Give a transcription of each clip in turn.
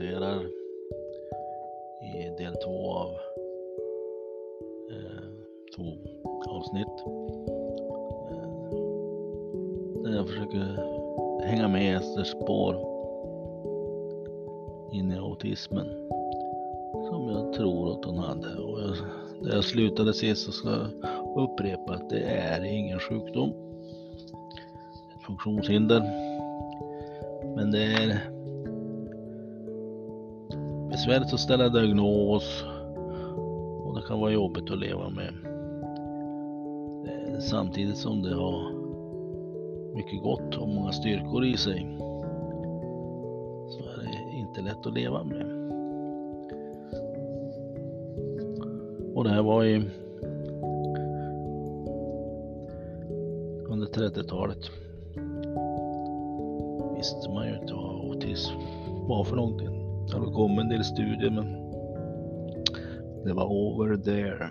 annonserar i del två av eh, två avsnitt. Eh, där jag försöker hänga med Esters spår in i autismen. Som jag tror att hon hade. Och jag, där jag slutade sist så ska jag upprepa att det är ingen sjukdom. Ett funktionshinder. Men det är besvärligt att ställa diagnos och det kan vara jobbigt att leva med. Eh, samtidigt som det har mycket gott och många styrkor i sig så är det inte lätt att leva med. Och det här var i under 30-talet. Visste man ju inte vad autism var för någonting. Det har kommit en del studier men det var over there.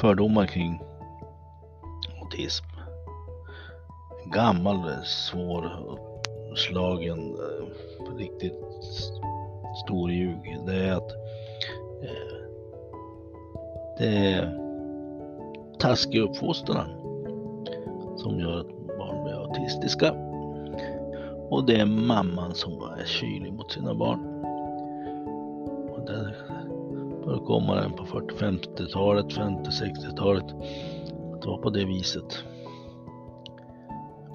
Fördomar kring autism. Gammal, svår, slagen, eh, riktigt stor ljug. Det är att eh, det är taskig uppfostran som gör att autistiska. Och det är mamman som är kylig mot sina barn. Och det förekommer den på 40-50-talet, 50-60-talet. Det var på det viset.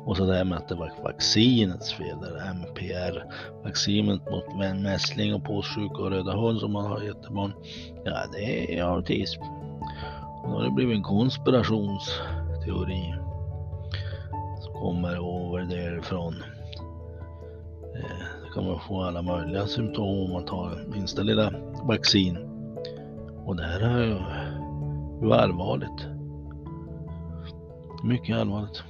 Och så det här med att det var vaccinets fel, det MPR, vaccinet mot mässling och påssjuka och röda hund som man har gett till barn. Ja, det är autism. Och då har det blivit en konspirationsteori kommer över därifrån. Eh, då kan man få alla möjliga symptom om man tar minsta lilla vaccin. Och det här är ju allvarligt. Mycket allvarligt.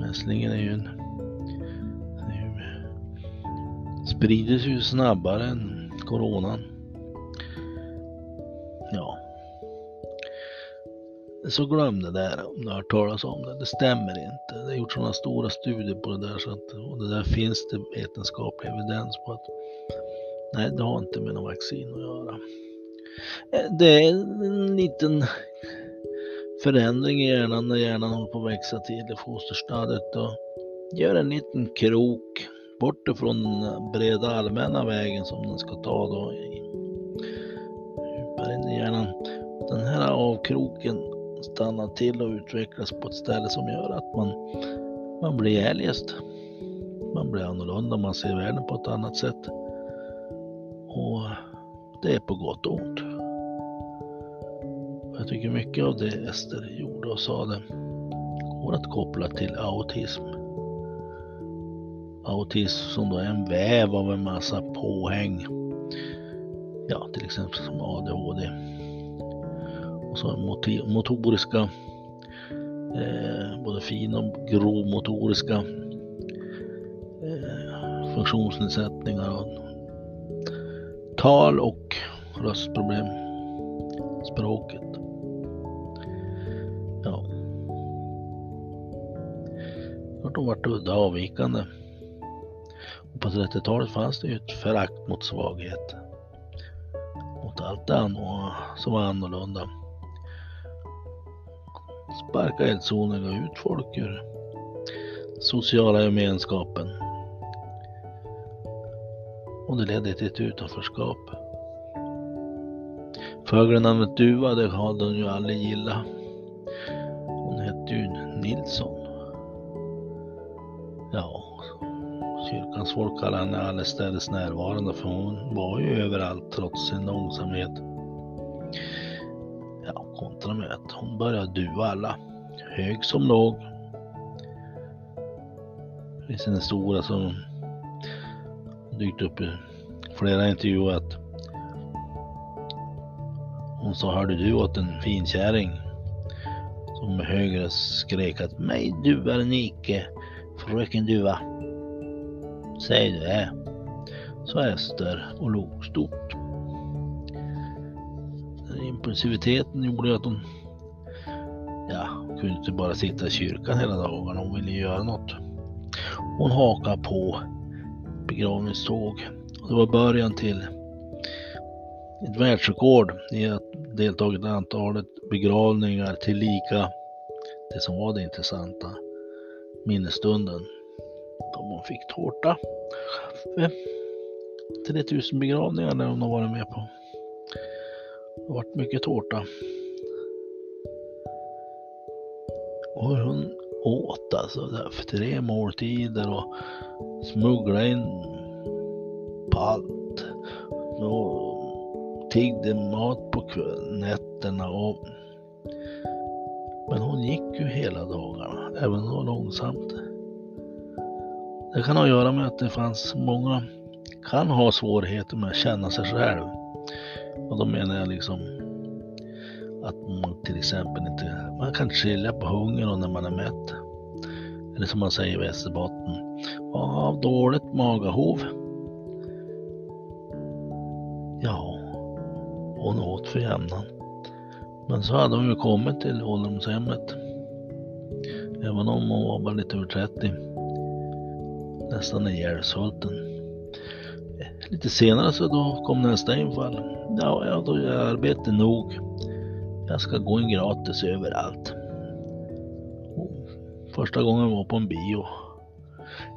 Mässlingen är ju en... Är ju, sprider sig ju snabbare än coronan. Så glöm det där om du har hört talas om det. Det stämmer inte. Det har gjorts sådana stora studier på det där så att och det där finns det vetenskaplig evidens på att nej, det har inte med någon vaccin att göra. Eh, det är en liten förändring i hjärnan när hjärnan håller på att växa till i fosterstadiet och gör en liten krok bort ifrån den breda allmänna vägen som den ska ta då djupare in i hjärnan. Den här avkroken stannar till och utvecklas på ett ställe som gör att man, man blir eljest. Man blir annorlunda, man ser världen på ett annat sätt. Och det är på gott och ont. Jag tycker mycket av det Ester gjorde och sa det går att koppla till autism. Autism som då är en väv av en massa påhäng. Ja, till exempel som ADHD. Och så motoriska, eh, både fin och grovmotoriska eh, funktionsnedsättningar. Och tal och röstproblem. Språket. de vart udda avvikande. Och på 30-talet fanns det ju ett förakt mot svaghet. Mot allt det som var annorlunda. Sparka gav ut folk ur sociala gemenskapen. Och det ledde till ett utanförskap. Fågelnamnet duva, det hade hon ju aldrig gillat. Hon hette ju Nilsson. Ja, kyrkans folk kallade henne allestädes närvarande för hon var ju överallt trots sin långsamhet. Ja, kontra med att hon började duva alla, hög som låg. Det finns en historia som dykt upp i flera intervjuer att hon sa, hörde du åt en finkärring som med högre skrek att mig duar Nike Fröken Duva. Säg det. Sa Ester och log stort. Impulsiviteten gjorde att hon, kunde inte bara sitta i kyrkan hela dagarna, hon ville göra något. Hon hakade på begravningståg det var början till ett världsrekord i att deltagit i antalet begravningar till lika det som var det intressanta minnesstunden då hon fick tårta. 3000 begravningar när hon har varit med på. Det har varit mycket tårta. Och hon åt alltså för tre måltider och smugglade in på allt. Och tiggde mat på nätterna och men hon gick ju hela dagarna, även om det var långsamt. Det kan ha att göra med att det fanns många kan ha svårigheter med att känna sig själv. Och då menar jag liksom att man till exempel inte, man kan skilja på hunger och när man är mätt. Eller som man säger i Västerbotten, av dåligt magahov. Ja, hon åt för jämnan. Men så hade hon ju kommit till ålderdomshemmet. Även om hon var bara lite över 30. Nästan ihjälsvulten. Lite senare så då kom nästa infall. Ja, ja, då är arbete nog. Jag ska gå in gratis överallt. Oh, första gången var på en bio.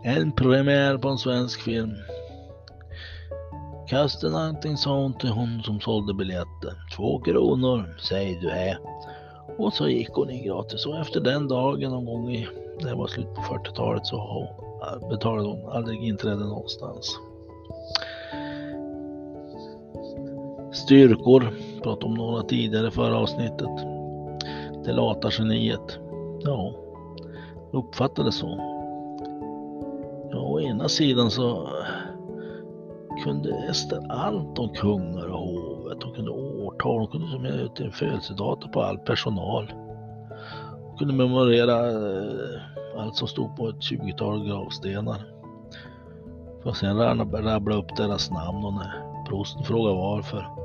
En premiär på en svensk film. Kasten någonting sa hon till hon som sålde biljetten. Två kronor, säger du är. Och så gick hon in gratis och efter den dagen någon gång i, det var slut på 40-talet så betalade hon aldrig inträde någonstans. Styrkor, pratade om några tidigare förra avsnittet. Det lata geniet. Ja, uppfattades så. Ja, å ena sidan så eh, kunde Ester allt om kungar och hovet. Hon kunde årtal, hon kunde summera ut en födelsedatum på all personal. Hon kunde memorera eh, allt som stod på ett 20-tal gravstenar. För att sen rabbla upp deras namn och när prosten frågade varför.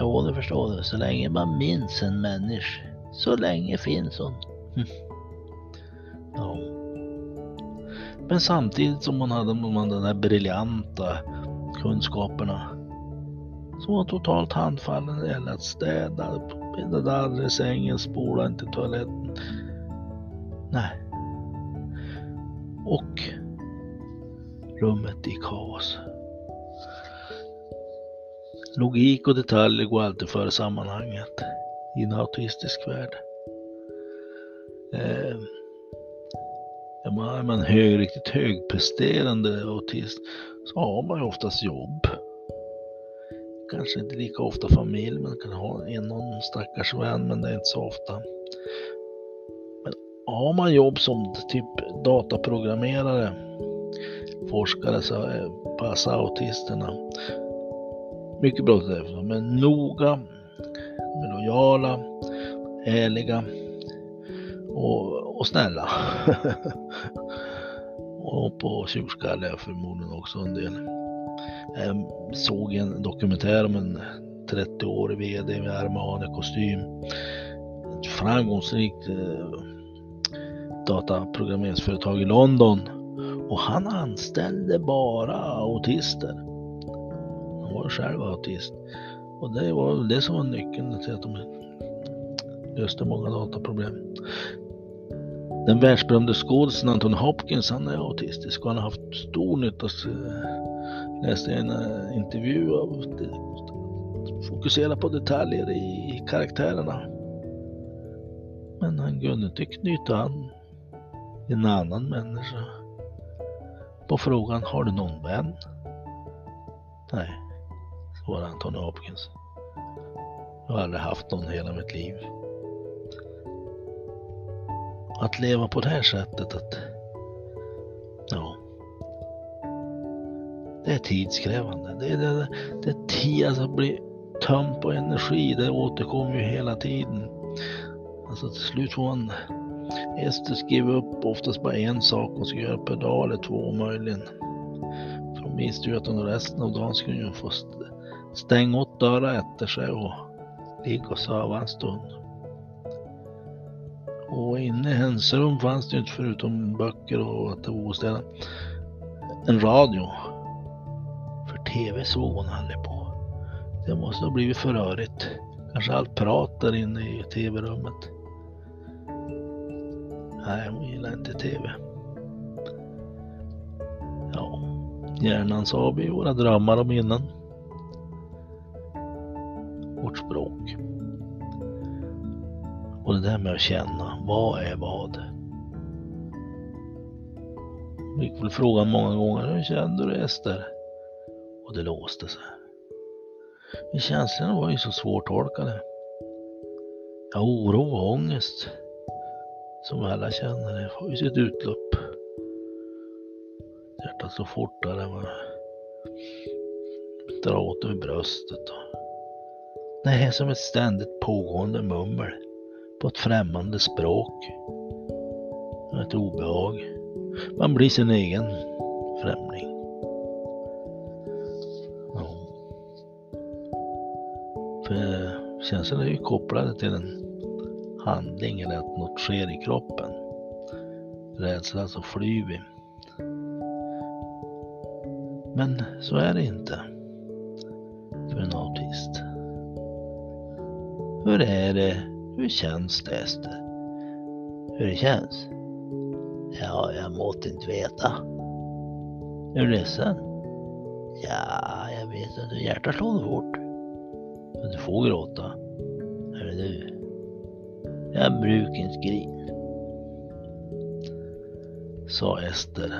Jo, det förstår du. Så länge man minns en människa, så länge finns hon. Ja. Men samtidigt som hon hade de där briljanta kunskaperna så var hon totalt handfallen när det gällde att städa, bäddade aldrig sängen, spola inte toaletten. Nej. Och rummet i kaos. Logik och detaljer går alltid före sammanhanget i en autistisk värld. Eh, är man hög, riktigt högpresterande autist så har man ju oftast jobb. Kanske inte lika ofta familj, man kan ha en någon stackars vän, men det är inte så ofta. Men har man jobb som typ dataprogrammerare, forskare, så passar autisterna mycket bra till det. Men noga, är lojala, ärliga och, och snälla. och på tjurskalle förmodligen också en del. Jag såg en dokumentär om en 30-årig VD med Armani-kostym. Ett framgångsrikt eh, dataprogrammeringsföretag i London och han anställde bara autister. Var själv autist och det var det som var nyckeln till att de löste många dataproblem. Den världsberömde skådisen Anton Hopkins, han är autistisk och han har haft stor nytta, läste en eh, intervju av fokusera på detaljer i karaktärerna. Men han kunde inte knyta an en annan människa. På frågan, har du någon vän? Nej, var Anthony Hopkins. Jag har aldrig haft någon hela mitt liv att leva på det här sättet att ja, det är tidskrävande. Det är, det, det är tid, alltså att bli tömd på energi, det återkommer ju hela tiden. Alltså till slut får man Ester skriver upp oftast bara en sak hon ska göra per dag eller två möjligen. För hon visste ju att under resten av dagen skulle hon få stänga åt dörrar efter sig och ligga och sova en stund. Och inne i hennes rum fanns det ju inte förutom böcker och att det var ostädat en radio. För tv såg hon aldrig på. Det måste ha blivit för rörigt. Kanske allt prat där inne i tv-rummet. Nej, hon gillar inte tv. Ja, hjärnan sa vi våra drömmar och minnen. Språk. Och det där med att känna, vad är vad? Fick väl frågan många gånger, hur kände du Ester? Och det låste sig. Men känslorna var ju så svårtolkade. Ja, oro och ångest, som alla känner, det får ju sitt utlopp. Hjärtat slår fortare, man drar åt över bröstet. Det är som ett ständigt pågående mummel på ett främmande språk. Ett obehag. Man blir sin egen främling. Ja. För känslan är ju kopplade till en handling eller att något sker i kroppen. Rädsla så flyr vi. Men så är det inte Hur är det? Hur känns det Ester? Hur det känns? Ja, jag måste inte veta. Är du ledsen? Ja, jag vet inte. Hjärtat slår fort. Men du får gråta. Hörru du. Jag brukar inte grina. Sa Ester.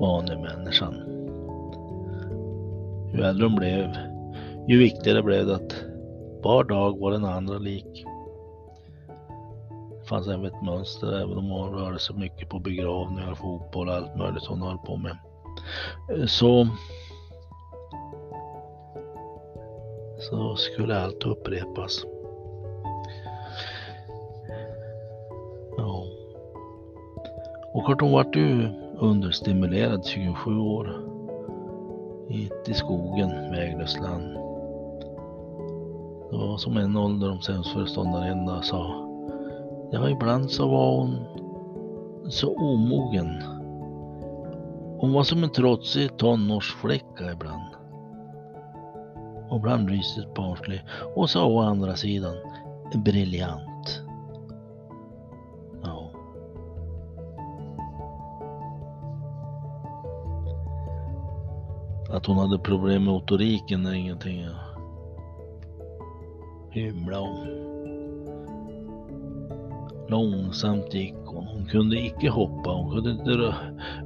Vanemänniskan. Ju äldre hon blev, ju viktigare blev det att var dag var den andra lik. Det fanns även ett mönster, även om hon rörde sig mycket på begravningar, fotboll och allt möjligt hon höll på med. Så så skulle allt upprepas. Ja. Och klart hon vart ju understimulerad 27 år. Hit i skogen, väglöst land. Det var som en ålderdomshemsföreståndarinna sa. Ja, ibland så var hon så omogen. Hon var som en trotsig tonårsflicka ibland. Och ibland rysligt barnslig. Och så å andra sidan briljant. Ja. Att hon hade problem med motoriken är ingenting jag hymla om. Långsamt gick hon. Hon kunde icke hoppa. Hon kunde inte röra.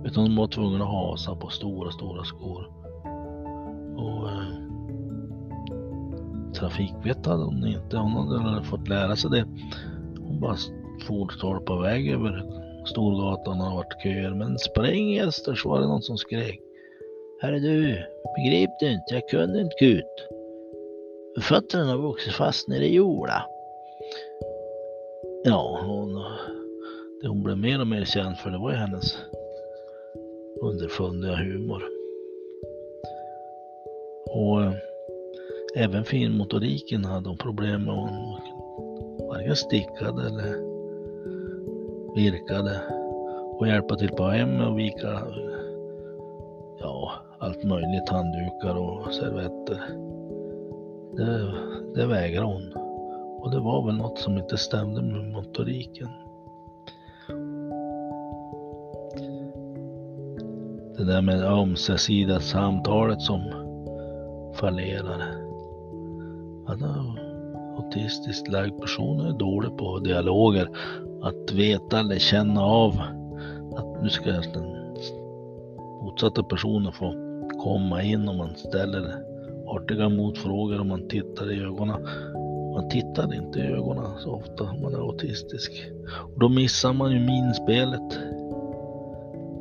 Utan hon var tvungen att hasa på stora, stora skor. Och eh, trafikvett hade hon inte. Hon hade fått lära sig det. Hon bara for stolpa väg över Storgatan och varit köer. Men spräng Esters var det någon som skrek. Herre du, begrep du inte? Jag kunde inte gå ut. Fötterna har vuxit fast nere i jorden. Ja, hon, det hon blev mer och mer känd för det var ju hennes underfundiga humor. Och eh, även finmotoriken hade hon problem med. Hon varken stickade eller virkade och hjälpa till på hemmet och vika ja, allt möjligt, handdukar och servetter. Det, det vägrade hon. Och det var väl något som inte stämde med motoriken. Det där med ömsesidiga samtalet som fallerade. Alla autistiskt lagd person är dålig på dialoger. Att veta eller känna av att nu ska den motsatta personen få komma in om man ställer artiga motfrågor och man tittar i ögonen. Man tittar inte i ögonen så ofta om man är autistisk. Och då missar man ju minspelet.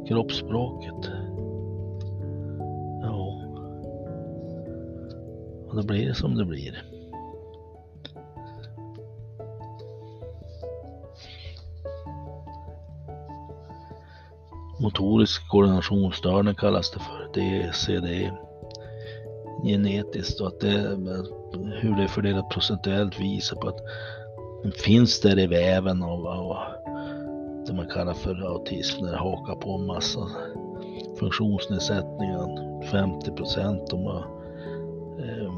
Kroppsspråket. Ja. Och då blir det som det blir. Motorisk koordinationsstörning kallas det för. DCD. Genetiskt och att det, hur det är fördelat procentuellt visar på att Den finns där i väven av, av det man kallar för autism, när det hakar på en massa funktionsnedsättningar. 50 procent av, eh,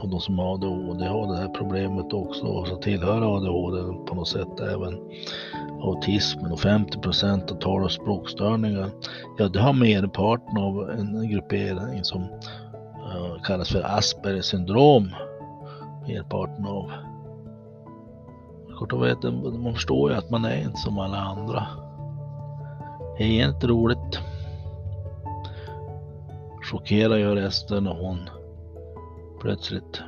av de som har ADHD har det här problemet också och så tillhör ADHD på något sätt även autismen och 50 procent av tal och språkstörningar. Ja, det har merparten av en gruppering som Eh, kallas för Aspergers syndrom. Merparten av. Kort och vet, man förstår ju att man är inte som alla andra. Det är inte roligt. Chockerar ju resten när hon plötsligt,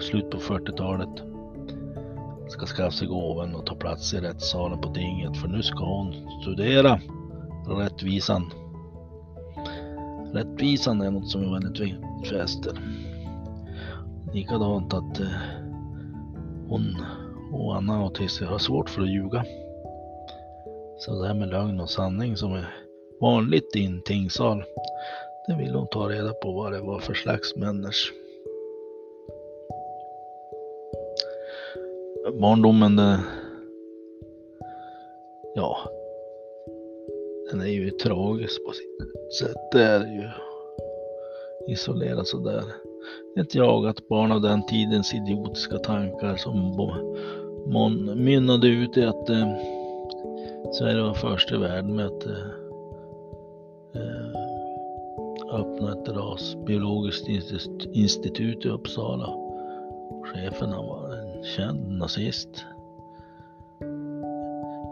slut på 40-talet, ska skaffa sig gåvan och ta plats i rättssalen på tinget för nu ska hon studera rättvisan. Rättvisan är något som är väldigt viktigt för Ester. Likadant att eh, hon och Anna autister har svårt för att ljuga. Så det här med lögn och sanning som är vanligt i en tingsal, det vill hon ta reda på vad det var för slags människa. barndomen, det, ja, den är ju tragisk på sitt sätt. Det är ju isolerad sådär. Ett jagat barn av den tidens idiotiska tankar som mynnade ut i att eh, Sverige var först i världen med att eh, eh öppna ett rasbiologiskt institut i Uppsala. Chefen han var en känd nazist.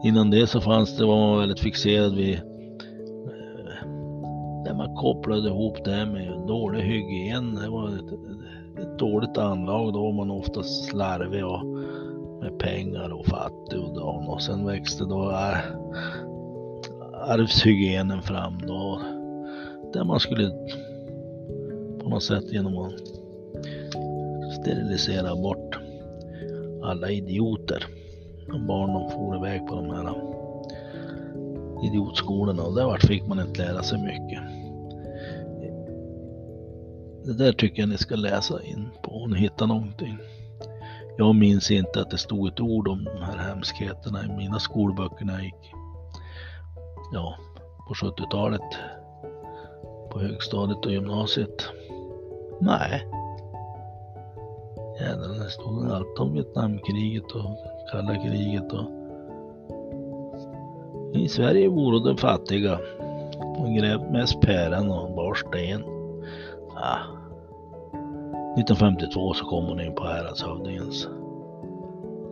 Innan det så fanns det, var man väldigt fixerad vid kopplade ihop det med dålig hygien. Det var ett, ett dåligt anlag. Då var man ofta slarvig och med pengar och fattig och, dan. och sen växte då äh, arvshygienen fram då. Där man skulle på något sätt genom att sterilisera bort alla idioter. Och barnen for iväg på de här idiotskolorna och där fick man inte lära sig mycket. Det där tycker jag ni ska läsa in på om ni hittar någonting. Jag minns inte att det stod ett ord om de här hemskheterna i mina skolböcker när jag gick ja, på 70-talet på högstadiet och gymnasiet. Nej, Jädrar, det stod allt om Vietnamkriget och kalla kriget och i Sverige vore de fattiga och grävt mest päron och bar sten. Ah, 1952 så kom hon in på häradshövdingens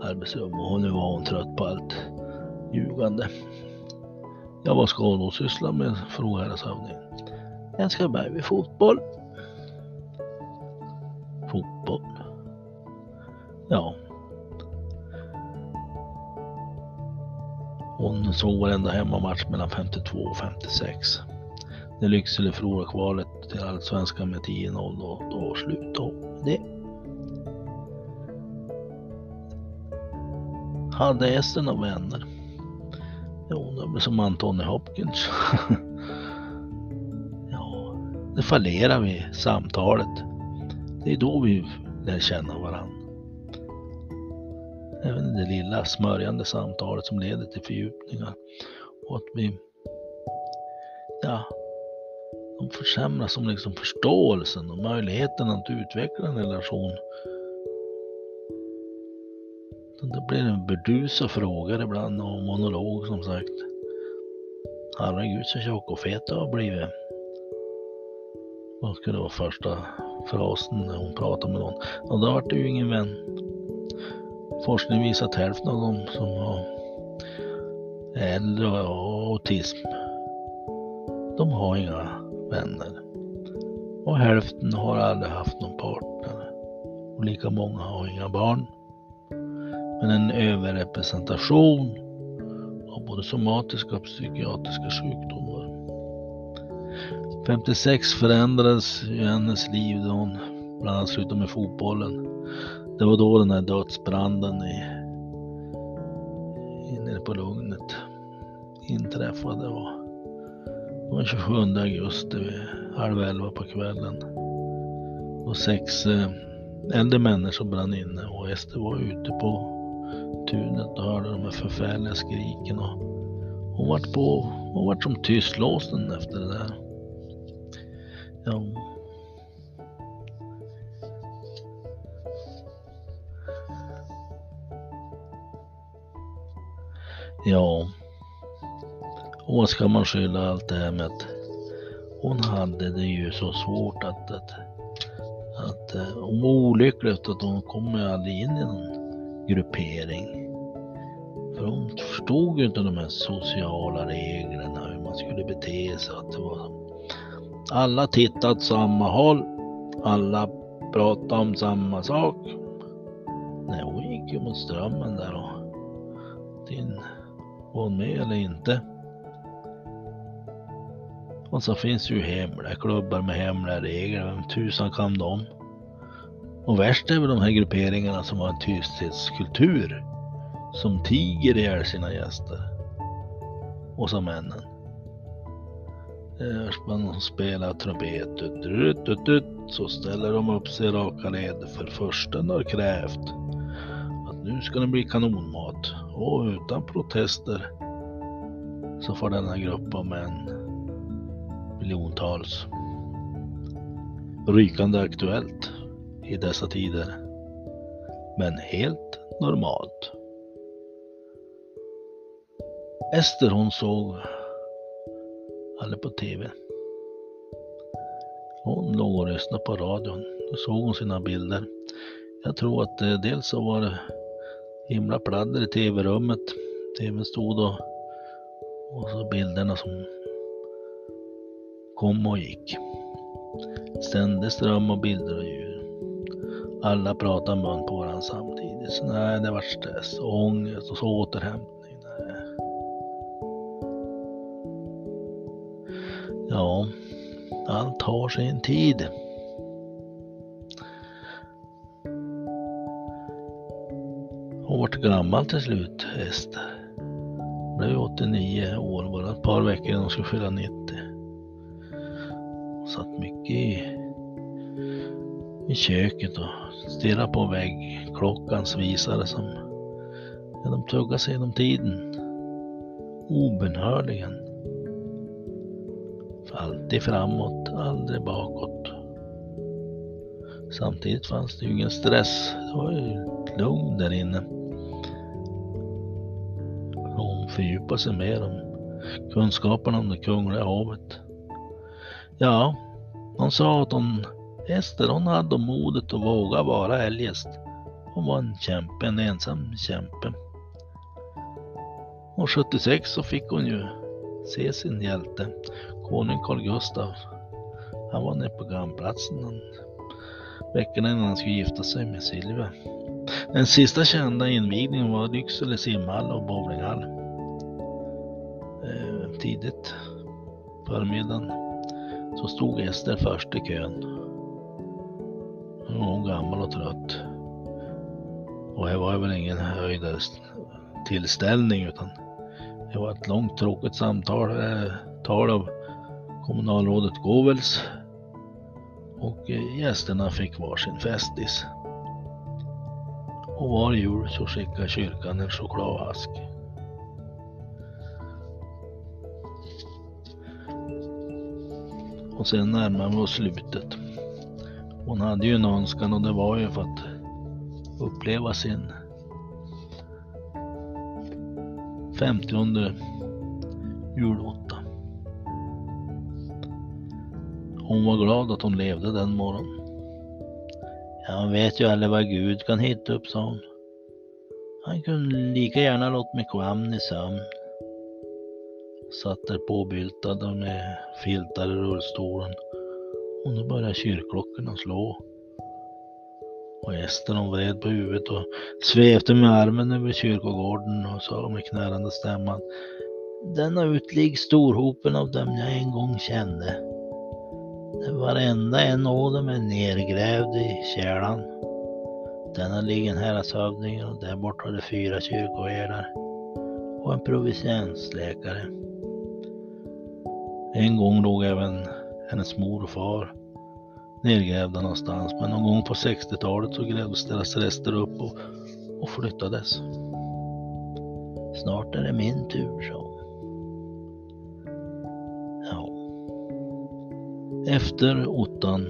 arbetsrum och nu var hon trött på allt ljugande. Ja, vad ska hon då syssla med? frågade häradshövdingen. Jag ska börja med fotboll. Fotboll? Ja. Hon såg varenda hemmamatch mellan 52 och 56. När Lycksele förlorade kvalet till Allsvenskan med 10-0 då, då slutade hon det. Hade Ester några vänner? Jo, det är som Anthony Hopkins. ja, det fallerar vi samtalet. Det är då vi lär känna varandra. Även det lilla smörjande samtalet som leder till fördjupningar. Och att vi, ja, försämras som liksom förståelsen och möjligheten att utveckla en relation. Det blir en burdusa frågor ibland och monolog som sagt. Herregud så tjock och fet du har blivit. Vad skulle vara första frasen när hon pratar med någon? Och då vart det ju ingen vän. Forskning visar att hälften av de som har äldre och autism, de har inga vänner. Och hälften har aldrig haft någon partner. Och lika många har inga barn. Men en överrepresentation av både somatiska och psykiatriska sjukdomar. 56 förändrades i hennes liv då hon bland annat slutade med fotbollen. Det var då den här dödsbranden i, nere på Lugnet inträffade. Och det var den 27 augusti vid halv elva på kvällen. Och sex eh, äldre människor brann inne och Ester var ute på tunet och hörde de här förfärliga skriken och hon vart på, hon vart som tystlåsten efter det där. Ja. Ja. Och vad ska man skylla allt det här med att hon hade det ju så svårt att, att, att eh, hon var olycklig att hon kom aldrig in i någon gruppering. För hon förstod ju inte de här sociala reglerna, hur man skulle bete sig. Att det var alla tittade åt samma håll, alla pratade om samma sak. Nej, hon gick ju mot strömmen där och din, var hon med eller inte? Och så finns det ju hemliga klubbar med hemliga regler. Vem tusan kan dem? Och värst är väl de här grupperingarna som har en tysthetskultur. Som tiger ihjäl sina gäster. Och så männen. Det hörs man som spelar trumpet. Ut, ut, ut, så ställer de upp sig i raka led för försten har krävt att nu ska det bli kanonmat. Och utan protester så får denna grupp av män miljontals. Rykande aktuellt i dessa tider. Men helt normalt. Ester hon såg aldrig på TV. Hon låg och lyssnade på radion. Då såg hon sina bilder. Jag tror att eh, dels så var det himla pladder i TV-rummet. TVn stod och, och så bilderna som kom och gick. Ständig ström av bilder och ljud. Alla pratade mun på varandra samtidigt. Så nej, det var stress, och ångest och så återhämtning. Nej. Ja, allt har sin tid. Hon vart gammal till slut, Ester. Blev 89 år, bara ett par veckor innan hon skulle fylla 90 satt mycket i, i köket och stirrade på väggklockans visare som ja, de tuggade sig genom tiden. Obenhörligen. Alltid framåt, aldrig bakåt. Samtidigt fanns det ju ingen stress. Det var ju lugn där inne. Hon fördjupade sig mer om kunskaperna om det kungliga havet. Ja, hon sa att hon, Ester, hon hade modet att våga vara eljest. Hon var en kämpe, en ensam kämpe. Och 76 så fick hon ju se sin hjälte, konung Carl Gustaf. Han var nere på grannplatsen veckorna innan han skulle gifta sig med Silvia. Den sista kända invigningen var Lycksele simhall och bowlinghall. Eh, tidigt förmiddagen så stod Ester först i kön. Hon var gammal och trött. Och här var väl ingen höjdare tillställning utan det var ett långt tråkigt samtal, eh, tal av kommunalrådet Govels och eh, gästerna fick varsin festis. Och var jul så skickade kyrkan en chokladask. Och sen närmar vi oss slutet. Hon hade ju en önskan och det var ju för att uppleva sin 50 julotta. Hon var glad att hon levde den morgonen. Jag vet ju aldrig vad Gud kan hitta upp, sa hon. Han kunde lika gärna låta mig komma i sömn. Satt där påbyltad med filtar i rullstolen. Och nu började kyrkklockorna slå. Och Ester hon vred på huvudet och svepte med armen över kyrkogården och sa med knärande stämman. Denna utligg storhopen av dem jag en gång kände. Varenda en av dem är nergrävd i kärlan. Denna ligger en häradshövdingen och där borta har det fyra kyrkoherdar och en provisionsläkare. En gång låg även hennes mor och far nergrävda någonstans, men någon gång på 60-talet så grävdes deras rester upp och, och flyttades. Snart är det min tur, sa hon. Ja. Efter ottan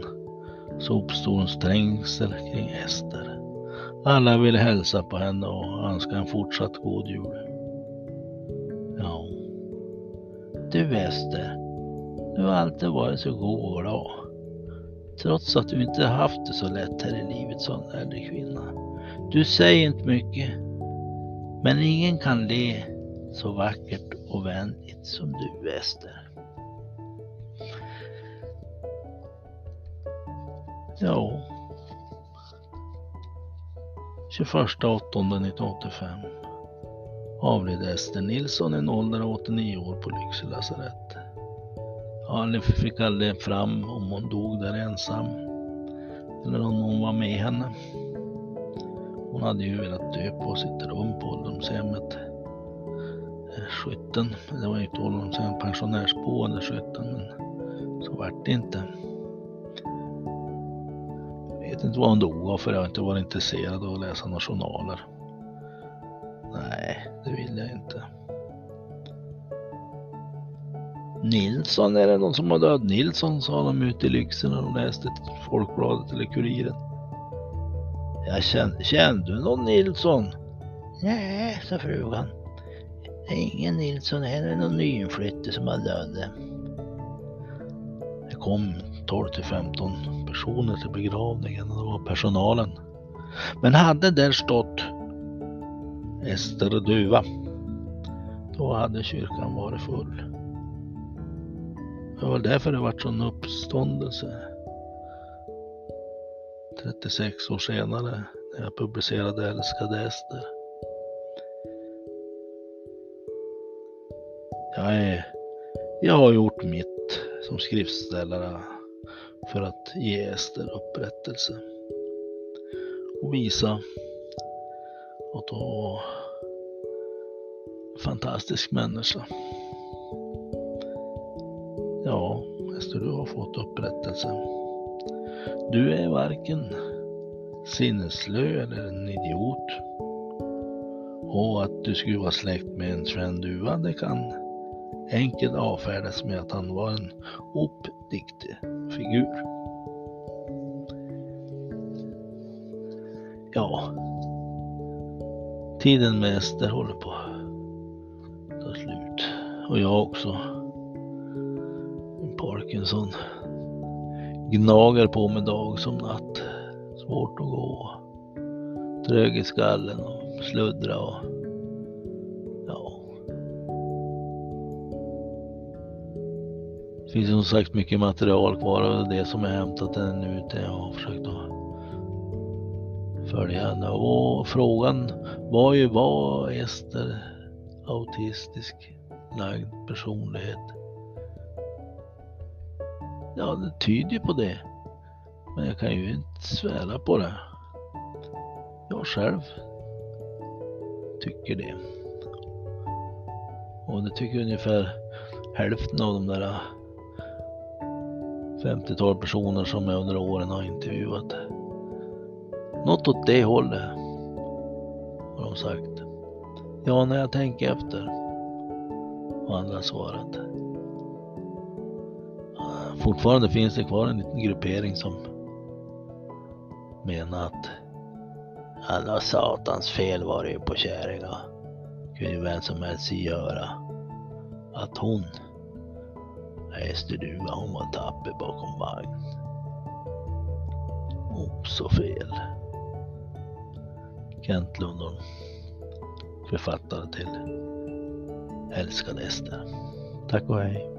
så uppstod en trängsel kring Ester. Alla ville hälsa på henne och önska en fortsatt god jul. Ja. Du Ester, du har alltid varit så god och glad. Trots att du inte haft det så lätt här i livet som äldre kvinna. Du säger inte mycket, men ingen kan le så vackert och vänligt som du Ester. Ja. 21.8.1985 avled Ester Nilsson i en ålder av 89 år på Lycksele lasarett. Han fick aldrig fram om hon dog där ensam eller om någon var med henne. Hon hade ju velat dö på sitt rum på ålderdomshemmet eh, Skytten. Det var ju inte ålderdomshem, pensionärsboende Skytten, men så vart det inte. Jag vet inte vad hon dog av för jag har inte varit intresserad av att läsa några journaler. Nej, det vill jag inte. Nilsson, är det någon som har dött? Nilsson? sa de ute i Lycksele när de läste Folkbladet eller Kuriren. Jag kände, kände du någon Nilsson? Nej, sa frugan. Det är ingen Nilsson, det är någon nyinflyttad som har dött. Det kom 12 till 15 personer till begravningen och det var personalen. Men hade där stått Ester och Duva, då hade kyrkan varit full. Det var därför det vart sån uppståndelse. 36 år senare när jag publicerade Älskade Ester. Jag, är, jag har gjort mitt som skriftställare för att ge Ester upprättelse och visa att hon var en fantastisk människa. Ja, Ester, du har fått upprättelse. Du är varken sinneslö eller en idiot. Och att du skulle vara släkt med en Sven Duva, det kan enkelt avfärdas med att han var en uppdiktig figur. Ja, tiden med Ester håller på att ta slut. Och jag också. Parkinson gnager på mig dag som natt. Svårt att gå. Trög i skallen och sluddra och ja. Det finns som sagt mycket material kvar och det som jag hämtat ännu ute. Jag har försökt att följa henne och frågan var ju var Ester autistisk lagd personlighet? Ja, det tyder ju på det. Men jag kan ju inte svära på det. Jag själv tycker det. Och det tycker ungefär hälften av de där äh, 50-tal personer som jag under åren har intervjuat. Något åt det hållet har de sagt. Ja, när jag tänker efter har andra svarat fortfarande finns det kvar en liten gruppering som menar att alla satans fel var det ju på kärringa. Kunde ju vem som helst göra. Att hon, hästduva, hon var tapper bakom vagn. Oh, så fel. Kent Lundholm, författare till Älskade Ester. Tack och hej.